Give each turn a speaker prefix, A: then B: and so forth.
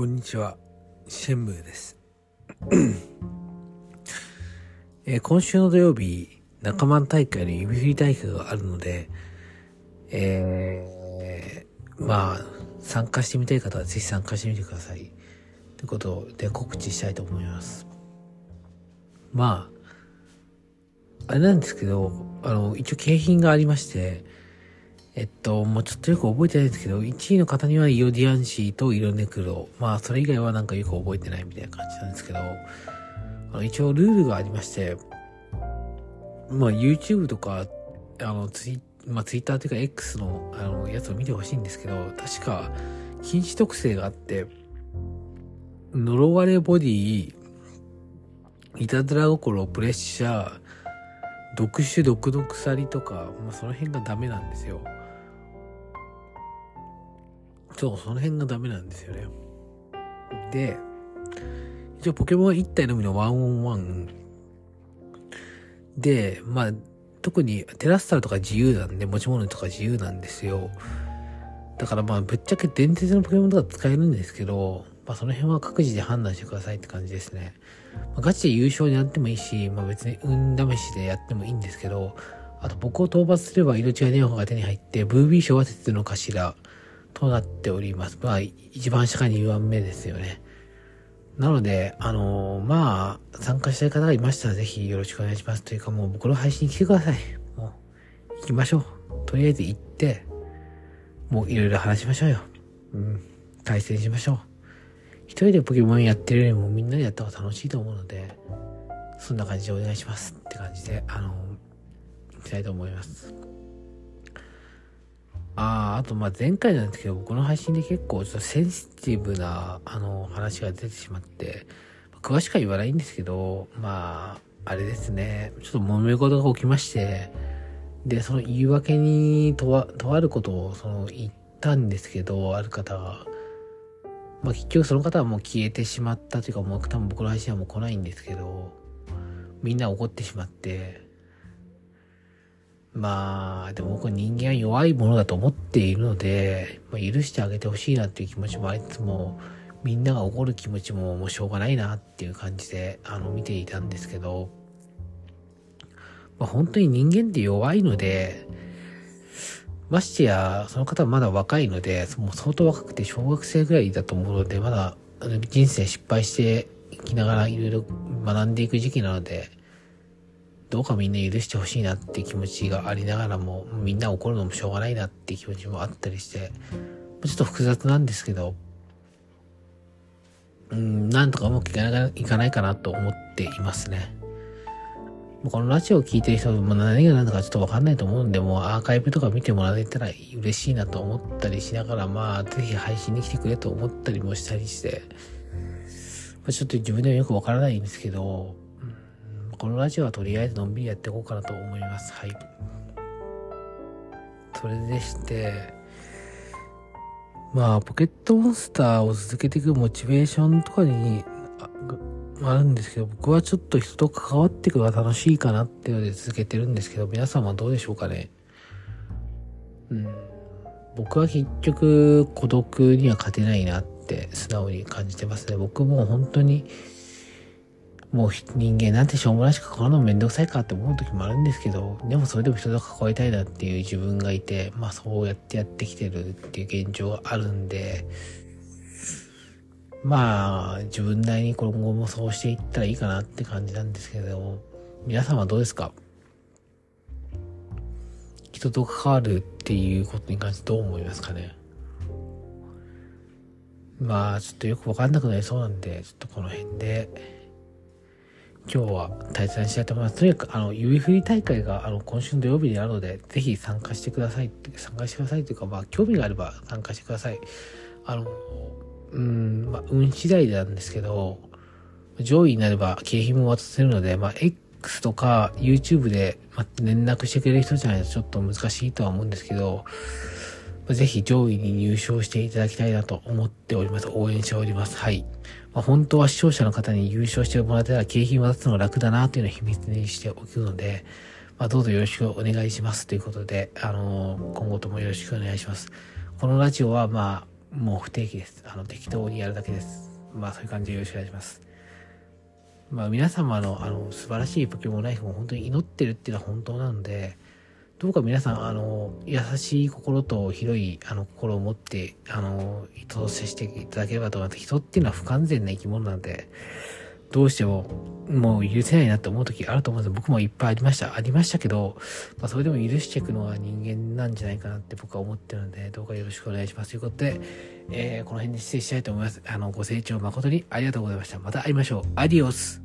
A: こんにちは、シェンムーです。えー今週の土曜日、仲間大会の指振り大会があるので、えー、まあ、参加してみたい方はぜひ参加してみてください。ということで告知したいと思います。まあ、あれなんですけど、あの、一応景品がありまして、えっと、もうちょっとよく覚えてないんですけど、1位の方にはイオディアンシーとイロネクロ。まあ、それ以外はなんかよく覚えてないみたいな感じなんですけど、あの一応ルールがありまして、まあ、YouTube とか、あの、ツイまあ、Twitter というか X の、あの、やつを見てほしいんですけど、確か、禁止特性があって、呪われボディ、いたずら心、プレッシャー、読酒、毒の鎖とか、まあ、その辺がダメなんですよ。そう、その辺がダメなんですよね。で、一応ポケモンは1体のみのワンオンワン。で、まあ、特にテラスタルとか自由なんで、持ち物とか自由なんですよ。だからまあ、ぶっちゃけ伝説のポケモンとか使えるんですけど、まあその辺は各自で判断してくださいって感じですね。まあ、ガチで優勝にやってもいいし、まあ別に運試しでやってもいいんですけど、あと僕を討伐すれば色違い電話が手に入って、ブービー賞は鉄の頭となっております。まあ一番下か2番目ですよね。なので、あのーまあ、参加したい方がいましたらぜひよろしくお願いします。というかもう僕の配信に来てください。もう、行きましょう。とりあえず行って、もういろいろ話しましょうよ。うん。対戦しましょう。一人でポケモンやってるよりもみんなでやった方が楽しいと思うので、そんな感じでお願いしますって感じで、あの、いきたいと思います。ああ、と、まあ前回なんですけど、僕の配信で結構ちょっとセンシティブな、あの、話が出てしまって、詳しくは言わないんですけど、まあ、あれですね、ちょっと揉め事が起きまして、で、その言い訳にとわ、とあることを、その、言ったんですけど、ある方が、まあ結局その方はもう消えてしまったというか、もう多分僕の配信はもう来ないんですけど、みんな怒ってしまって、まあ、でも僕は人間は弱いものだと思っているので、まあ、許してあげてほしいなっていう気持ちもありつつも、みんなが怒る気持ちももうしょうがないなっていう感じで、あの、見ていたんですけど、まあ、本当に人間って弱いので、ましてや、その方はまだ若いので、もう相当若くて小学生ぐらいだと思うので、まだ人生失敗していきながらいろいろ学んでいく時期なので、どうかみんな許してほしいなって気持ちがありながらも、みんな怒るのもしょうがないなって気持ちもあったりして、ちょっと複雑なんですけど、うん、なんとかうまくいかないかないかなと思っていますね。このラジオを聞いてる人も何が何だかちょっとわかんないと思うんで、もうアーカイブとか見てもらえたら嬉しいなと思ったりしながら、まあ、ぜひ配信に来てくれと思ったりもしたりして、ま、ちょっと自分でもよくわからないんですけど、このラジオはとりあえずのんびりやっていこうかなと思います。はい。それでして、まあ、ポケットモンスターを続けていくモチベーションとかにあるんですけど、僕はちょっと人と関わっていくのが楽しいかなっていうので続けてるんですけど、皆さんはどうでしょうかね。うん。僕は結局孤独には勝てないなって素直に感じてますね。僕も本当にもう人間なんてしょうもなしか関わるのめんどくさいかって思う時もあるんですけど、でもそれでも人と関わりたいなっていう自分がいて、まあそうやってやってきてるっていう現状があるんで、まあ自分なりに今後もそうしていったらいいかなって感じなんですけど、皆さんはどうですか？人と関わるっていうことに関してどう思いますかね？まあちょっとよくわかんなくなりそうなんで、ちょっとこの辺で、今日は対戦したいと思います。とにかく、あの、指振り大会が、あの、今週の土曜日にあるので、ぜひ参加してください。参加してくださいというか、まあ、興味があれば参加してください。あの、うん、まあ、運次第なんですけど、上位になれば景品も渡せるので、まあ、X とか YouTube で、まあ、連絡してくれる人じゃないとちょっと難しいとは思うんですけど、ぜひ上位に入賞していただきたいなと思っております。応援しております。はい。まあ、本当は視聴者の方に優勝してもらえたら景品渡すのが楽だなというのを秘密にしておくので、まあ、どうぞよろしくお願いしますということで、あのー今後ともよろしくお願いします。このラジオは、まあ、もう不定期です。あの、適当にやるだけです。まあそういう感じでよろしくお願いします。まあ皆様のあの素晴らしいポケモンライフを本当に祈ってるっていうのは本当なので、どうか皆さん、あの、優しい心と広いあの心を持って、あの、人と接していただければと思います。人っていうのは不完全な生き物なので、どうしてももう許せないなって思う時あると思うんです僕もいっぱいありました。ありましたけど、まあ、それでも許していくのが人間なんじゃないかなって僕は思ってるので、どうかよろしくお願いします。ということで、えー、この辺で失礼したいと思います。あの、ご清聴誠にありがとうございました。また会いましょう。アディオス